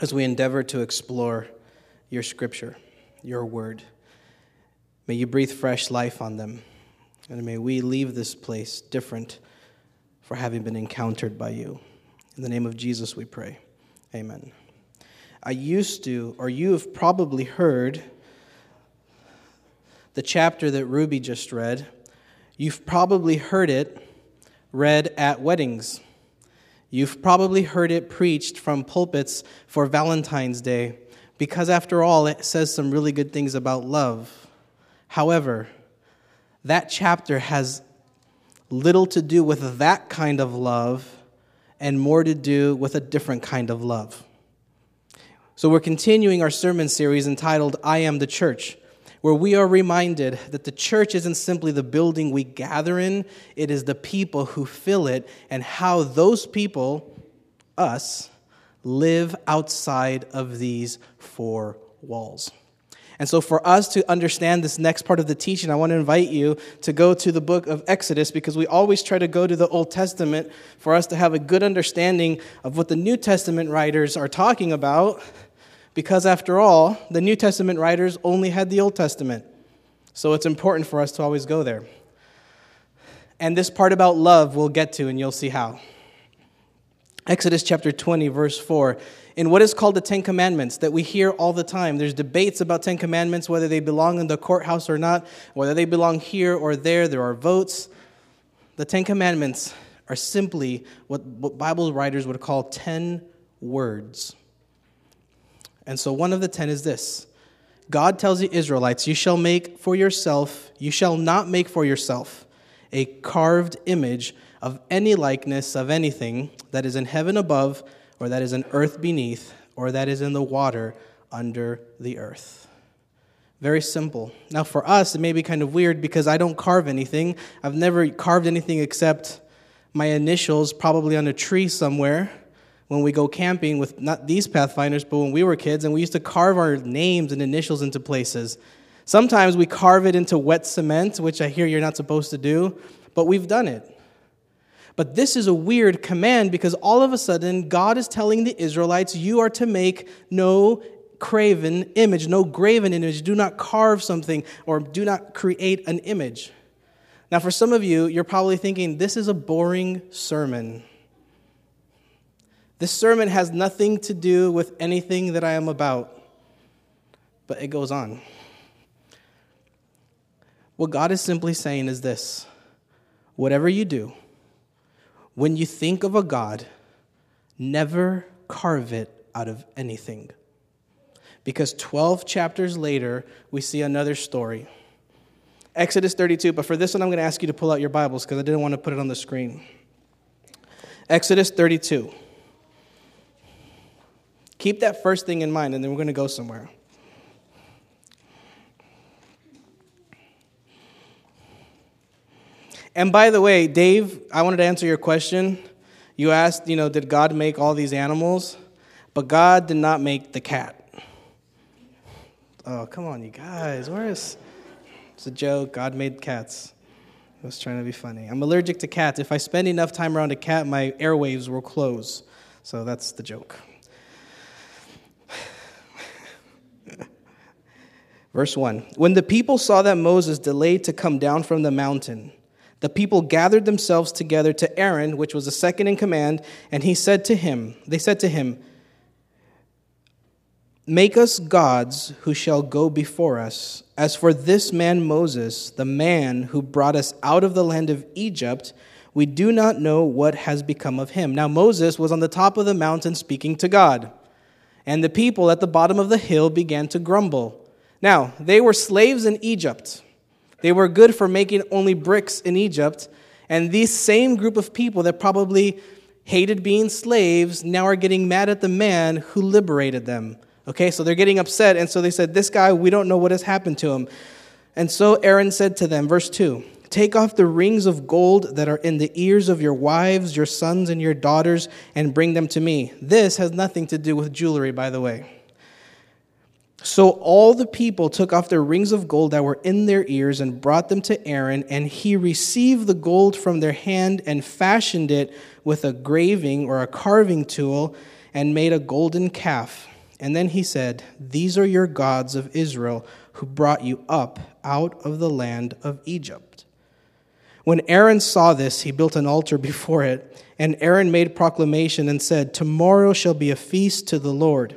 as we endeavor to explore your scripture, your word. May you breathe fresh life on them, and may we leave this place different for having been encountered by you. In the name of Jesus, we pray. Amen. I used to, or you have probably heard the chapter that Ruby just read. You've probably heard it read at weddings. You've probably heard it preached from pulpits for Valentine's Day because, after all, it says some really good things about love. However, that chapter has little to do with that kind of love and more to do with a different kind of love. So, we're continuing our sermon series entitled I Am the Church where we are reminded that the church isn't simply the building we gather in, it is the people who fill it and how those people, us, live outside of these four walls. And so, for us to understand this next part of the teaching, I want to invite you to go to the book of Exodus because we always try to go to the Old Testament for us to have a good understanding of what the New Testament writers are talking about because, after all, the New Testament writers only had the Old Testament. So it's important for us to always go there. And this part about love we'll get to, and you'll see how. Exodus chapter 20, verse 4. In what is called the Ten Commandments, that we hear all the time, there's debates about Ten Commandments, whether they belong in the courthouse or not, whether they belong here or there. There are votes. The Ten Commandments are simply what, Bible writers would call ten words. And so one of the ten is this God tells the Israelites, You shall make for yourself, you shall not make for yourself a carved image of any likeness of anything that is in heaven above, or that is in earth beneath, or that is in the water under the earth. Very simple. Now, for us, it may be kind of weird because I don't carve anything. I've never carved anything except my initials, probably on a tree somewhere when we go camping with not these Pathfinders, but when we were kids, and we used to carve our names and initials into places. Sometimes we carve it into wet cement, which I hear you're not supposed to do, but we've done it. But this is a weird command because all of a sudden, God is telling the Israelites, You are to make no craven image, no graven image. Do not carve something or do not create an image. Now, for some of you, you're probably thinking, This is a boring sermon. This sermon has nothing to do with anything that I am about, but it goes on. What God is simply saying is this whatever you do, when you think of a God, never carve it out of anything. Because 12 chapters later, we see another story. Exodus 32, but for this one, I'm going to ask you to pull out your Bibles because I didn't want to put it on the screen. Exodus 32. Keep that first thing in mind, and then we're going to go somewhere. And by the way, Dave, I wanted to answer your question. You asked, you know, did God make all these animals? But God did not make the cat. Oh, come on, you guys. Where is. It's a joke. God made cats. I was trying to be funny. I'm allergic to cats. If I spend enough time around a cat, my airwaves will close. So that's the joke. Verse 1 When the people saw that Moses delayed to come down from the mountain, the people gathered themselves together to Aaron, which was the second in command, and he said to him, They said to him, Make us gods who shall go before us. As for this man Moses, the man who brought us out of the land of Egypt, we do not know what has become of him. Now, Moses was on the top of the mountain speaking to God, and the people at the bottom of the hill began to grumble. Now, they were slaves in Egypt. They were good for making only bricks in Egypt. And these same group of people that probably hated being slaves now are getting mad at the man who liberated them. Okay, so they're getting upset. And so they said, This guy, we don't know what has happened to him. And so Aaron said to them, verse 2 Take off the rings of gold that are in the ears of your wives, your sons, and your daughters, and bring them to me. This has nothing to do with jewelry, by the way. So all the people took off their rings of gold that were in their ears and brought them to Aaron, and he received the gold from their hand and fashioned it with a graving or a carving tool. and made a golden calf. And then he said, These are your gods of Israel who brought you up out of the land of Egypt. When Aaron saw this, he built an altar before it, and Aaron made proclamation and said, Tomorrow shall be a feast to the Lord.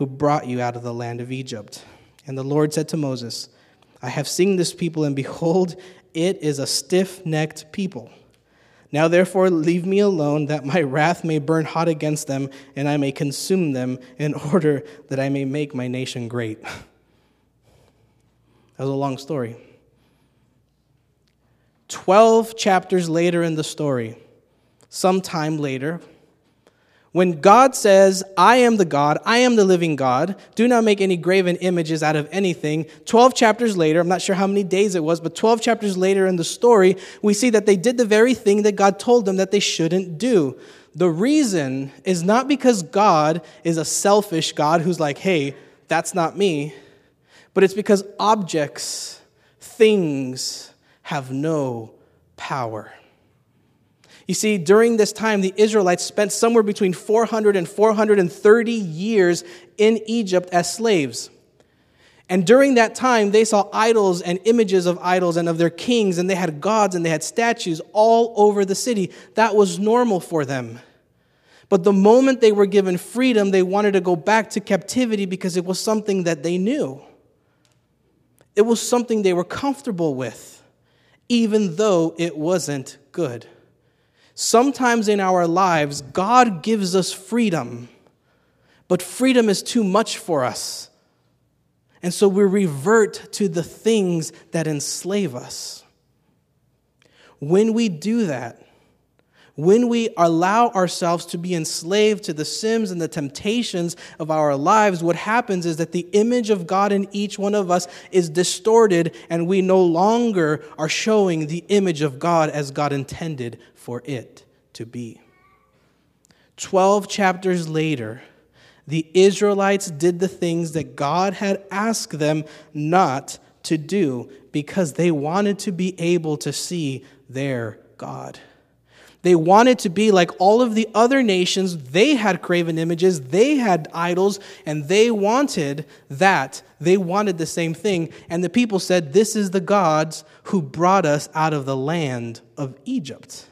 who brought you out of the land of Egypt. And the Lord said to Moses, I have seen this people, and behold, it is a stiff necked people. Now therefore leave me alone, that my wrath may burn hot against them, and I may consume them, in order that I may make my nation great. That was a long story. Twelve chapters later in the story, sometime later, when God says, I am the God, I am the living God, do not make any graven images out of anything, 12 chapters later, I'm not sure how many days it was, but 12 chapters later in the story, we see that they did the very thing that God told them that they shouldn't do. The reason is not because God is a selfish God who's like, hey, that's not me, but it's because objects, things, have no power. You see, during this time, the Israelites spent somewhere between 400 and 430 years in Egypt as slaves. And during that time, they saw idols and images of idols and of their kings, and they had gods and they had statues all over the city. That was normal for them. But the moment they were given freedom, they wanted to go back to captivity because it was something that they knew. It was something they were comfortable with, even though it wasn't good. Sometimes in our lives, God gives us freedom, but freedom is too much for us. And so we revert to the things that enslave us. When we do that, when we allow ourselves to be enslaved to the sins and the temptations of our lives, what happens is that the image of God in each one of us is distorted, and we no longer are showing the image of God as God intended for it to be. Twelve chapters later, the Israelites did the things that God had asked them not to do because they wanted to be able to see their God. They wanted to be like all of the other nations. They had graven images, they had idols, and they wanted that. They wanted the same thing. And the people said, This is the gods who brought us out of the land of Egypt.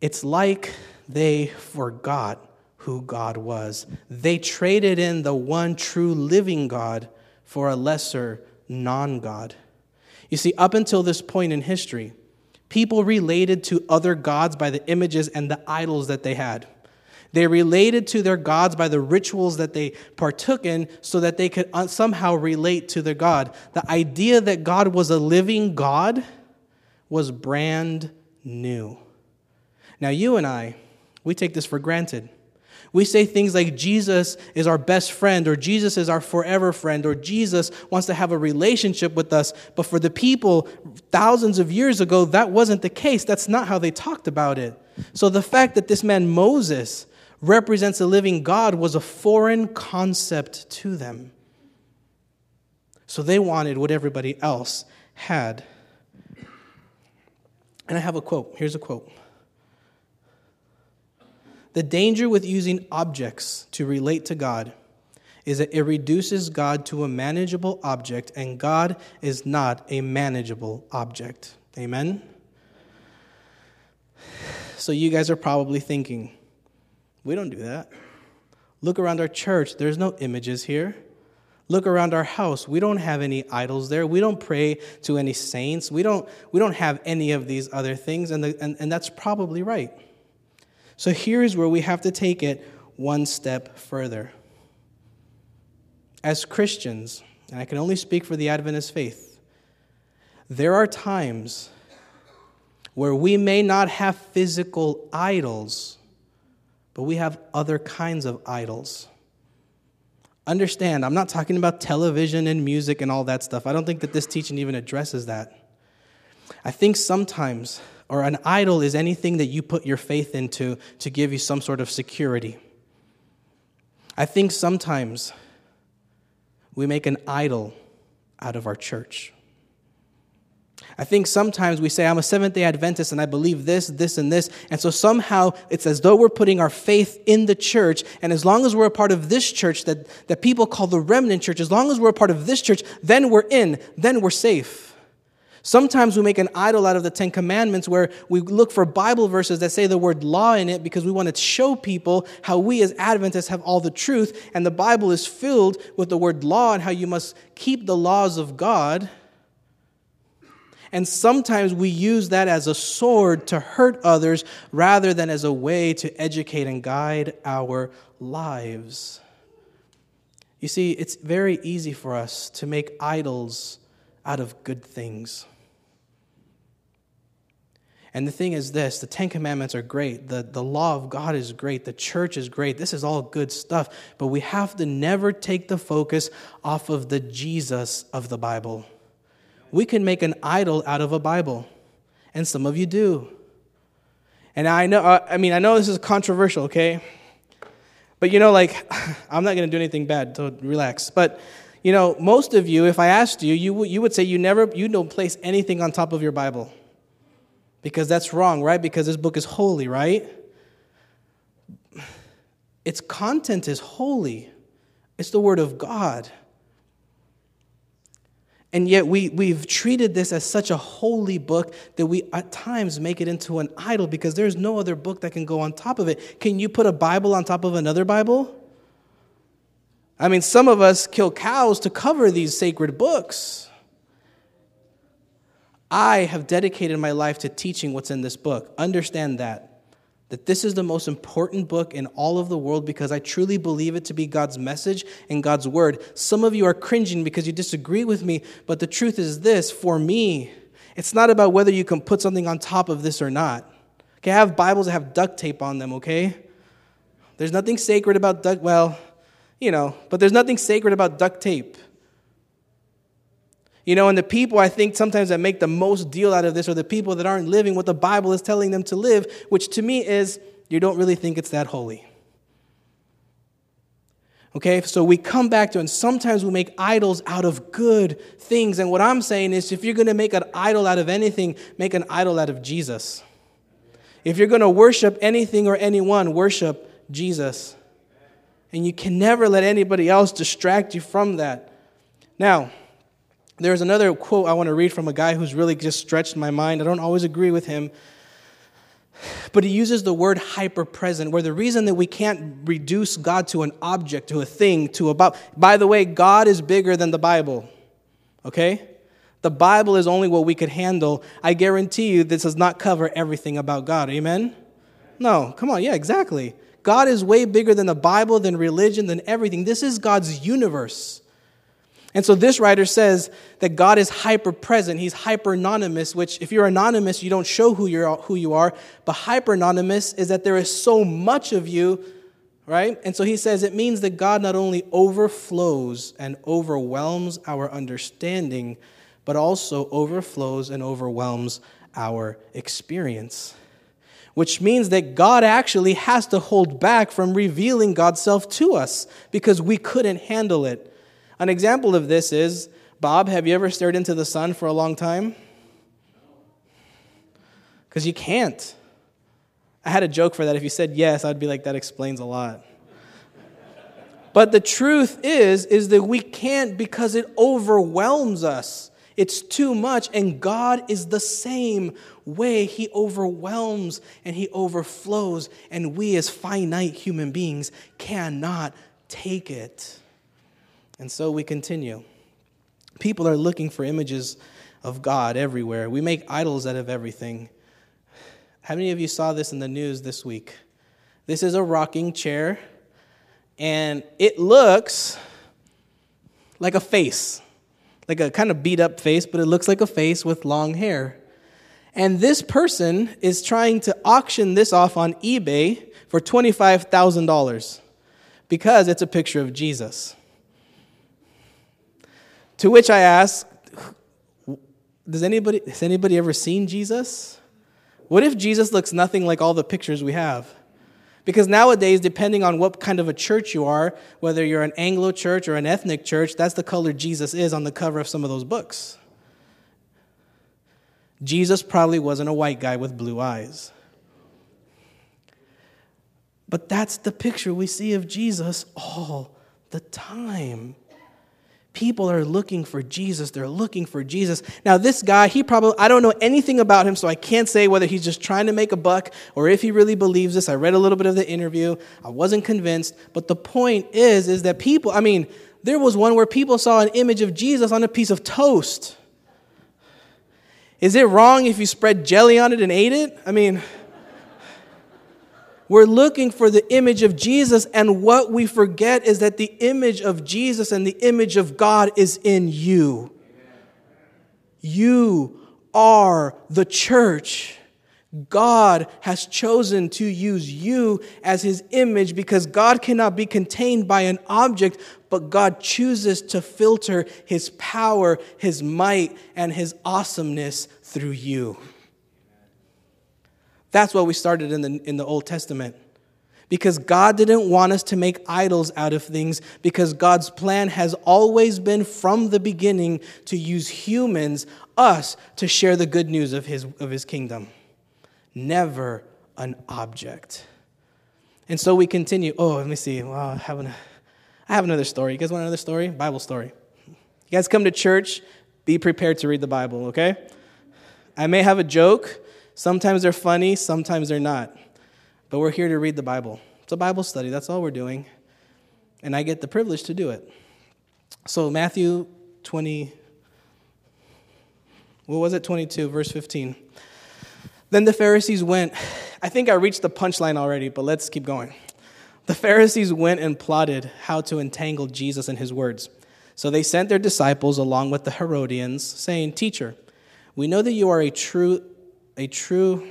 It's like they forgot who God was. They traded in the one true living God for a lesser non God. You see, up until this point in history, people related to other gods by the images and the idols that they had. They related to their gods by the rituals that they partook in so that they could uh, somehow relate to their God. The idea that God was a living God was brand new. Now, you and I, we take this for granted. We say things like Jesus is our best friend, or Jesus is our forever friend, or Jesus wants to have a relationship with us. But for the people thousands of years ago, that wasn't the case. That's not how they talked about it. So the fact that this man Moses represents a living God was a foreign concept to them. So they wanted what everybody else had. And I have a quote. Here's a quote. The danger with using objects to relate to God is that it reduces God to a manageable object, and God is not a manageable object. Amen? So, you guys are probably thinking, we don't do that. Look around our church, there's no images here. Look around our house. We don't have any idols there. We don't pray to any saints. We don't, we don't have any of these other things. And, the, and, and that's probably right. So here's where we have to take it one step further. As Christians, and I can only speak for the Adventist faith, there are times where we may not have physical idols, but we have other kinds of idols. Understand, I'm not talking about television and music and all that stuff. I don't think that this teaching even addresses that. I think sometimes, or an idol is anything that you put your faith into to give you some sort of security. I think sometimes we make an idol out of our church. I think sometimes we say, I'm a Seventh day Adventist and I believe this, this, and this. And so somehow it's as though we're putting our faith in the church. And as long as we're a part of this church that, that people call the remnant church, as long as we're a part of this church, then we're in, then we're safe. Sometimes we make an idol out of the Ten Commandments where we look for Bible verses that say the word law in it because we want to show people how we as Adventists have all the truth. And the Bible is filled with the word law and how you must keep the laws of God. And sometimes we use that as a sword to hurt others rather than as a way to educate and guide our lives. You see, it's very easy for us to make idols out of good things. And the thing is this the Ten Commandments are great. The, the law of God is great. The church is great. This is all good stuff. But we have to never take the focus off of the Jesus of the Bible. We can make an idol out of a Bible, and some of you do. And I know, uh, I mean, I know this is controversial, okay? But you know, like, I'm not going to do anything bad, so relax. But you know, most of you, if I asked you, you, you would say you never, you don't place anything on top of your Bible. Because that's wrong, right? Because this book is holy, right? Its content is holy. It's the Word of God. And yet we, we've treated this as such a holy book that we at times make it into an idol because there's no other book that can go on top of it. Can you put a Bible on top of another Bible? I mean, some of us kill cows to cover these sacred books. I have dedicated my life to teaching what's in this book. Understand that that this is the most important book in all of the world because I truly believe it to be God's message and God's word. Some of you are cringing because you disagree with me, but the truth is this for me, it's not about whether you can put something on top of this or not. Okay, I have Bibles that have duct tape on them, okay? There's nothing sacred about duct, well, you know, but there's nothing sacred about duct tape. You know, and the people I think sometimes that make the most deal out of this are the people that aren't living what the Bible is telling them to live, which to me is you don't really think it's that holy. Okay, so we come back to, and sometimes we make idols out of good things. And what I'm saying is, if you're going to make an idol out of anything, make an idol out of Jesus. If you're going to worship anything or anyone, worship Jesus. And you can never let anybody else distract you from that. Now, there's another quote I want to read from a guy who's really just stretched my mind. I don't always agree with him. But he uses the word hyper present, where the reason that we can't reduce God to an object, to a thing, to about. By the way, God is bigger than the Bible. Okay? The Bible is only what we could handle. I guarantee you this does not cover everything about God. Amen? No, come on. Yeah, exactly. God is way bigger than the Bible, than religion, than everything. This is God's universe. And so this writer says that God is hyper present. He's hyper anonymous, which if you're anonymous, you don't show who, you're, who you are. But hyper anonymous is that there is so much of you, right? And so he says it means that God not only overflows and overwhelms our understanding, but also overflows and overwhelms our experience. Which means that God actually has to hold back from revealing God's self to us because we couldn't handle it. An example of this is Bob, have you ever stared into the sun for a long time? Because you can't. I had a joke for that. If you said yes, I'd be like, that explains a lot. but the truth is, is that we can't because it overwhelms us. It's too much, and God is the same way. He overwhelms and He overflows, and we as finite human beings cannot take it. And so we continue. People are looking for images of God everywhere. We make idols out of everything. How many of you saw this in the news this week? This is a rocking chair, and it looks like a face, like a kind of beat up face, but it looks like a face with long hair. And this person is trying to auction this off on eBay for $25,000 because it's a picture of Jesus. To which I ask, does anybody, has anybody ever seen Jesus? What if Jesus looks nothing like all the pictures we have? Because nowadays, depending on what kind of a church you are, whether you're an Anglo church or an ethnic church, that's the color Jesus is on the cover of some of those books. Jesus probably wasn't a white guy with blue eyes. But that's the picture we see of Jesus all the time. People are looking for Jesus. They're looking for Jesus. Now, this guy, he probably, I don't know anything about him, so I can't say whether he's just trying to make a buck or if he really believes this. I read a little bit of the interview. I wasn't convinced. But the point is, is that people, I mean, there was one where people saw an image of Jesus on a piece of toast. Is it wrong if you spread jelly on it and ate it? I mean, we're looking for the image of Jesus, and what we forget is that the image of Jesus and the image of God is in you. You are the church. God has chosen to use you as his image because God cannot be contained by an object, but God chooses to filter his power, his might, and his awesomeness through you. That's why we started in the, in the Old Testament. Because God didn't want us to make idols out of things, because God's plan has always been from the beginning to use humans, us, to share the good news of His, of his kingdom. Never an object. And so we continue. Oh, let me see. Well, I have, an, I have another story. You guys want another story? Bible story. You guys come to church, be prepared to read the Bible, okay? I may have a joke Sometimes they're funny, sometimes they're not. But we're here to read the Bible. It's a Bible study, that's all we're doing. And I get the privilege to do it. So, Matthew 20, what was it? 22, verse 15. Then the Pharisees went. I think I reached the punchline already, but let's keep going. The Pharisees went and plotted how to entangle Jesus in his words. So they sent their disciples along with the Herodians, saying, Teacher, we know that you are a true a true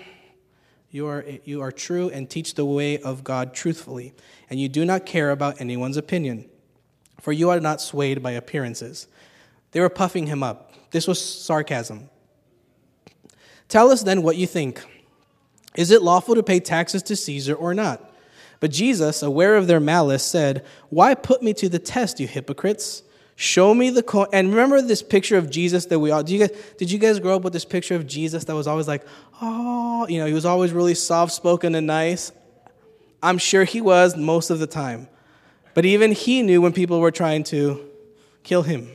you are, you are true and teach the way of God truthfully, and you do not care about anyone's opinion, for you are not swayed by appearances. They were puffing him up. This was sarcasm. Tell us then what you think. Is it lawful to pay taxes to Caesar or not? But Jesus, aware of their malice, said, Why put me to the test, you hypocrites? Show me the coin. And remember this picture of Jesus that we all, do you guys, did you guys grow up with this picture of Jesus that was always like, oh, you know, he was always really soft spoken and nice? I'm sure he was most of the time. But even he knew when people were trying to kill him.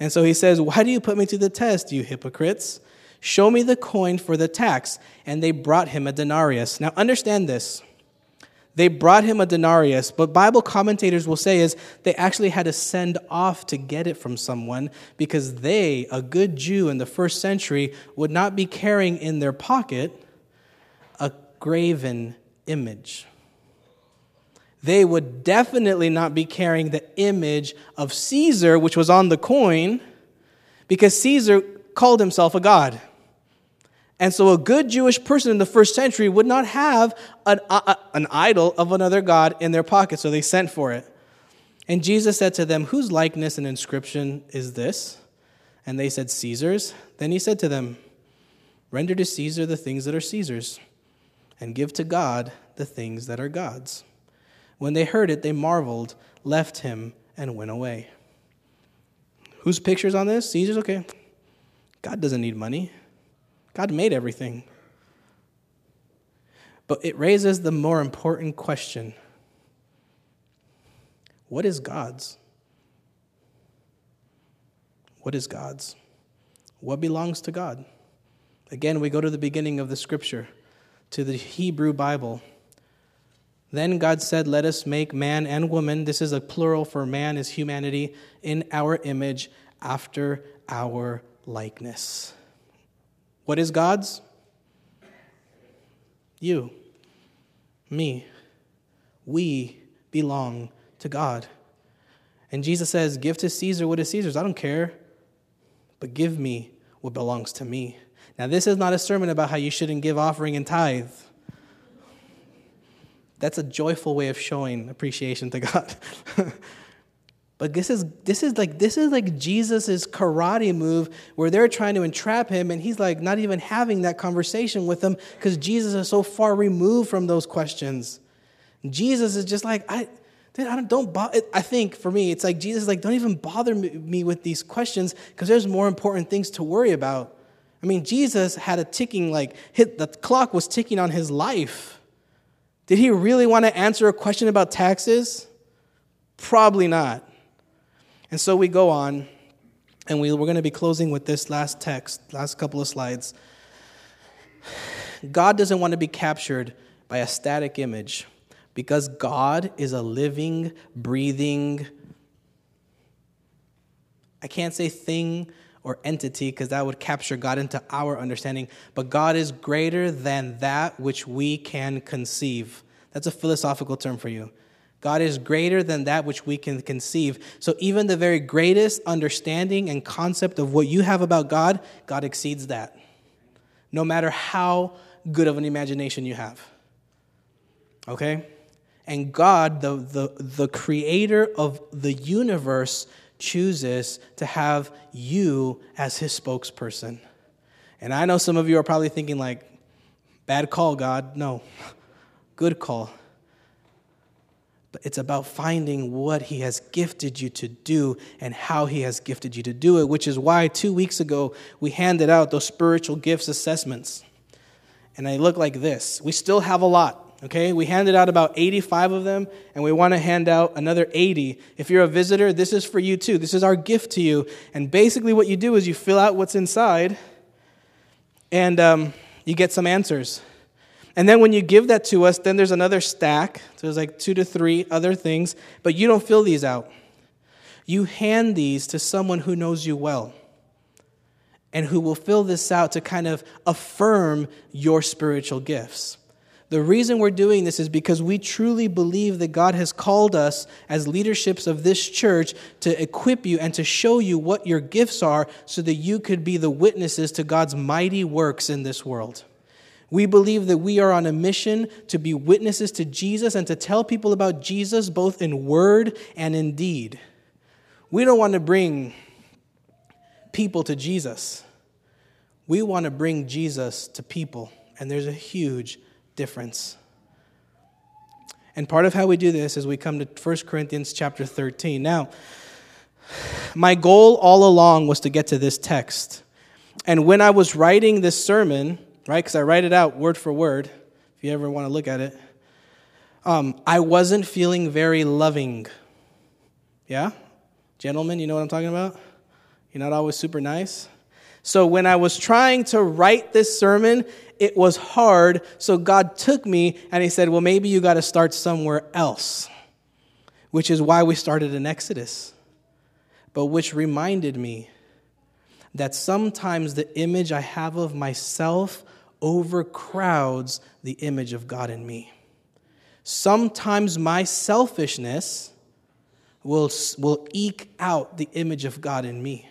And so he says, Why do you put me to the test, you hypocrites? Show me the coin for the tax. And they brought him a denarius. Now understand this. They brought him a denarius, but Bible commentators will say is they actually had to send off to get it from someone because they, a good Jew in the first century, would not be carrying in their pocket a graven image. They would definitely not be carrying the image of Caesar, which was on the coin, because Caesar called himself a god. And so, a good Jewish person in the first century would not have an, uh, an idol of another God in their pocket, so they sent for it. And Jesus said to them, Whose likeness and inscription is this? And they said, Caesar's. Then he said to them, Render to Caesar the things that are Caesar's, and give to God the things that are God's. When they heard it, they marveled, left him, and went away. Whose picture's on this? Caesar's? Okay. God doesn't need money. God made everything. But it raises the more important question what is God's? What is God's? What belongs to God? Again, we go to the beginning of the scripture, to the Hebrew Bible. Then God said, Let us make man and woman, this is a plural for man is humanity, in our image, after our likeness. What is God's? You, me. We belong to God. And Jesus says, Give to Caesar what is Caesar's. I don't care, but give me what belongs to me. Now, this is not a sermon about how you shouldn't give offering and tithe. That's a joyful way of showing appreciation to God. but this is this is like this is like Jesus's karate move where they're trying to entrap him and he's like not even having that conversation with them because Jesus is so far removed from those questions. Jesus is just like I dude, I don't, don't bother. I think for me, it's like Jesus, is like, don't even bother me with these questions because there's more important things to worry about. I mean, Jesus had a ticking, like, hit, the clock was ticking on his life. Did he really want to answer a question about taxes? Probably not. And so we go on, and we, we're going to be closing with this last text, last couple of slides. God doesn't want to be captured by a static image because God is a living, breathing, I can't say thing or entity because that would capture God into our understanding, but God is greater than that which we can conceive. That's a philosophical term for you. God is greater than that which we can conceive. So even the very greatest understanding and concept of what you have about God, God exceeds that. No matter how good of an imagination you have. Okay? And God, the, the, the creator of the universe, chooses to have you as his spokesperson. And I know some of you are probably thinking, like, bad call, God. No, good call. But it's about finding what he has gifted you to do and how he has gifted you to do it, which is why two weeks ago we handed out those spiritual gifts assessments. And they look like this. We still have a lot. Okay, we handed out about 85 of them, and we want to hand out another 80. If you're a visitor, this is for you too. This is our gift to you. And basically, what you do is you fill out what's inside, and um, you get some answers. And then when you give that to us, then there's another stack. So there's like two to three other things, but you don't fill these out. You hand these to someone who knows you well and who will fill this out to kind of affirm your spiritual gifts. The reason we're doing this is because we truly believe that God has called us as leaderships of this church to equip you and to show you what your gifts are so that you could be the witnesses to God's mighty works in this world. We believe that we are on a mission to be witnesses to Jesus and to tell people about Jesus both in word and in deed. We don't want to bring people to Jesus. We want to bring Jesus to people, and there's a huge difference. And part of how we do this is we come to 1 Corinthians chapter 13. Now, my goal all along was to get to this text. And when I was writing this sermon, right, because I write it out word for word, if you ever want to look at it, um, I wasn't feeling very loving. Yeah? Gentlemen, you know what I'm talking about? You're not always super nice. So when I was trying to write this sermon, it was hard. So God took me and He said, Well, maybe you got to start somewhere else, which is why we started in Exodus, but which reminded me that sometimes the image I have of myself overcrowds the image of God in me. Sometimes my selfishness will, will eke out the image of God in me.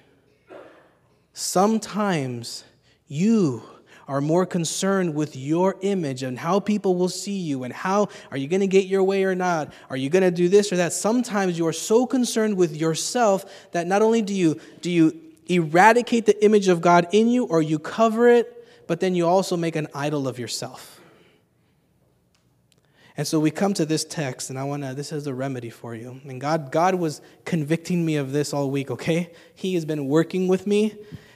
Sometimes you are more concerned with your image and how people will see you and how are you going to get your way or not? Are you going to do this or that? Sometimes you are so concerned with yourself that not only do you do you eradicate the image of God in you or you cover it, but then you also make an idol of yourself. And so we come to this text, and I want to, this is a remedy for you. And God, God was convicting me of this all week, okay? He has been working with me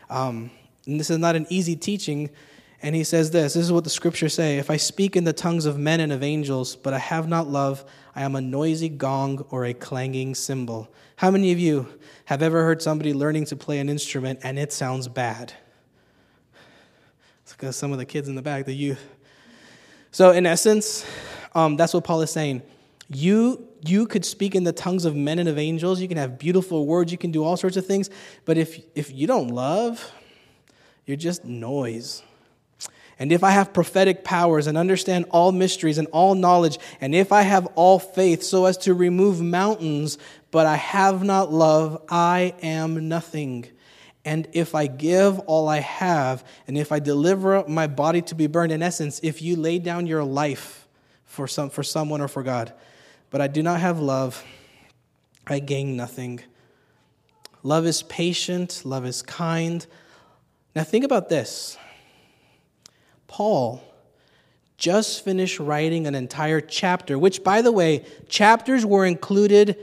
um, and this is not an easy teaching. And he says this this is what the scriptures say If I speak in the tongues of men and of angels, but I have not love, I am a noisy gong or a clanging cymbal. How many of you have ever heard somebody learning to play an instrument and it sounds bad? Because some of the kids in the back, the youth. So, in essence, um, that's what Paul is saying. You, you could speak in the tongues of men and of angels. You can have beautiful words. You can do all sorts of things. But if, if you don't love, you're just noise. And if I have prophetic powers and understand all mysteries and all knowledge, and if I have all faith so as to remove mountains, but I have not love, I am nothing. And if I give all I have, and if I deliver my body to be burned, in essence, if you lay down your life for, some, for someone or for God, but I do not have love, I gain nothing. Love is patient, love is kind. Now, think about this Paul just finished writing an entire chapter, which, by the way, chapters were included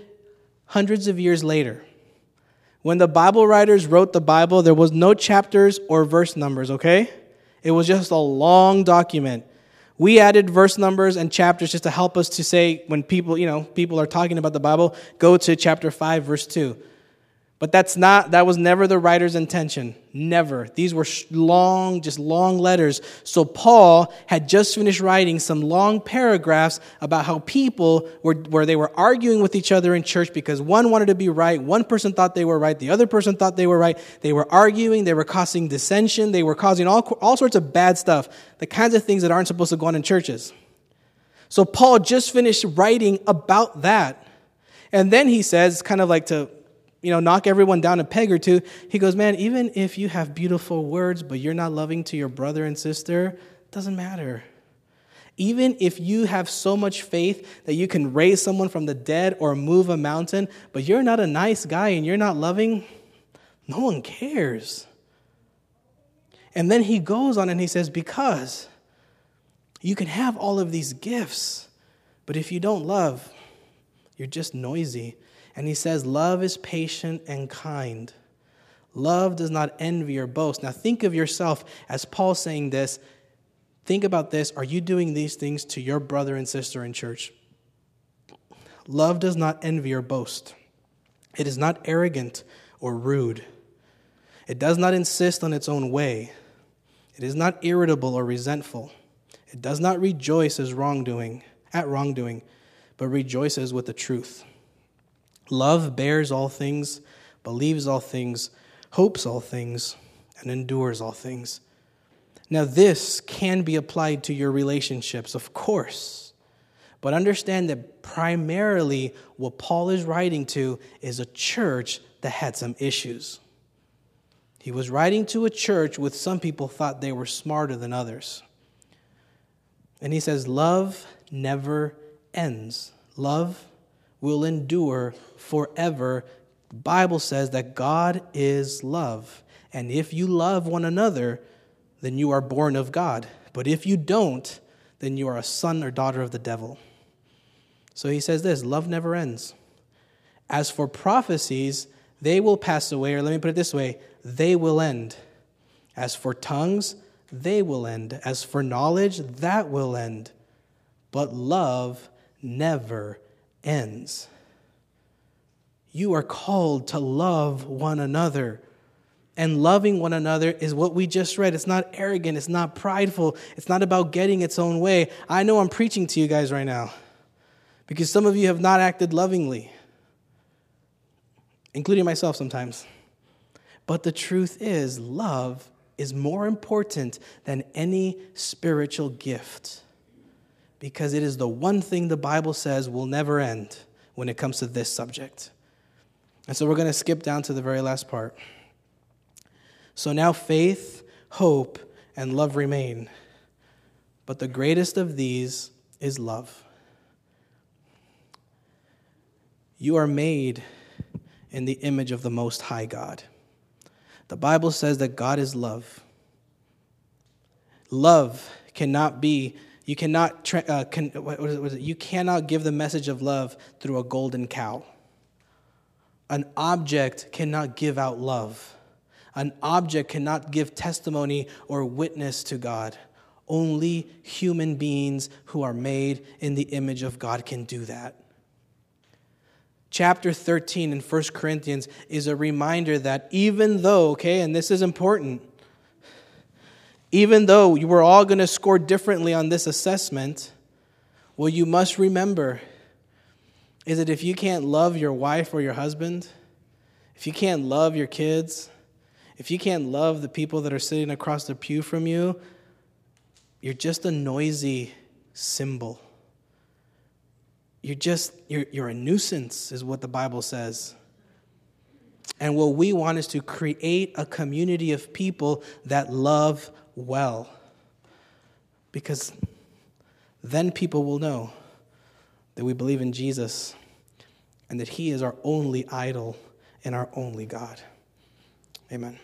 hundreds of years later. When the Bible writers wrote the Bible, there was no chapters or verse numbers, okay? It was just a long document. We added verse numbers and chapters just to help us to say when people, you know, people are talking about the Bible, go to chapter 5 verse 2. But that's not, that was never the writer's intention. Never. These were long, just long letters. So Paul had just finished writing some long paragraphs about how people were, where they were arguing with each other in church because one wanted to be right. One person thought they were right. The other person thought they were right. They were arguing. They were causing dissension. They were causing all, all sorts of bad stuff. The kinds of things that aren't supposed to go on in churches. So Paul just finished writing about that. And then he says, kind of like to you know, knock everyone down a peg or two. He goes, man, even if you have beautiful words, but you're not loving to your brother and sister, doesn't matter. Even if you have so much faith that you can raise someone from the dead or move a mountain, but you're not a nice guy and you're not loving, no one cares. And then he goes on and he says, because you can have all of these gifts, but if you don't love, you're just noisy and he says, Love is patient and kind. Love does not envy or boast. Now, think of yourself as Paul saying this. Think about this. Are you doing these things to your brother and sister in church? Love does not envy or boast. It is not arrogant or rude. It does not insist on its own way. It is not irritable or resentful. It does not rejoice as wrongdoing, at wrongdoing, but rejoices with the truth. Love bears all things, believes all things, hopes all things, and endures all things. Now, this can be applied to your relationships, of course. But understand that primarily what Paul is writing to is a church that had some issues. He was writing to a church with some people thought they were smarter than others. And he says, Love never ends. Love will endure forever. The Bible says that God is love. And if you love one another, then you are born of God. But if you don't, then you are a son or daughter of the devil. So he says this love never ends. As for prophecies, they will pass away, or let me put it this way they will end. As for tongues, they will end. As for knowledge, that will end. But love never ends. You are called to love one another. And loving one another is what we just read. It's not arrogant, it's not prideful, it's not about getting its own way. I know I'm preaching to you guys right now because some of you have not acted lovingly, including myself sometimes. But the truth is, love is more important than any spiritual gift because it is the one thing the Bible says will never end when it comes to this subject. And so we're going to skip down to the very last part. So now faith, hope, and love remain. But the greatest of these is love. You are made in the image of the Most High God. The Bible says that God is love. Love cannot be you cannot, uh, can, what is it? You cannot give the message of love through a golden cow. An object cannot give out love. An object cannot give testimony or witness to God. Only human beings who are made in the image of God can do that. Chapter 13 in 1 Corinthians is a reminder that even though, okay, and this is important, even though you were all going to score differently on this assessment, what you must remember is that if you can't love your wife or your husband, if you can't love your kids, if you can't love the people that are sitting across the pew from you, you're just a noisy cymbal. You're just, you're, you're a nuisance, is what the Bible says. And what we want is to create a community of people that love well. Because then people will know that we believe in Jesus and that He is our only idol and our only God. Amen.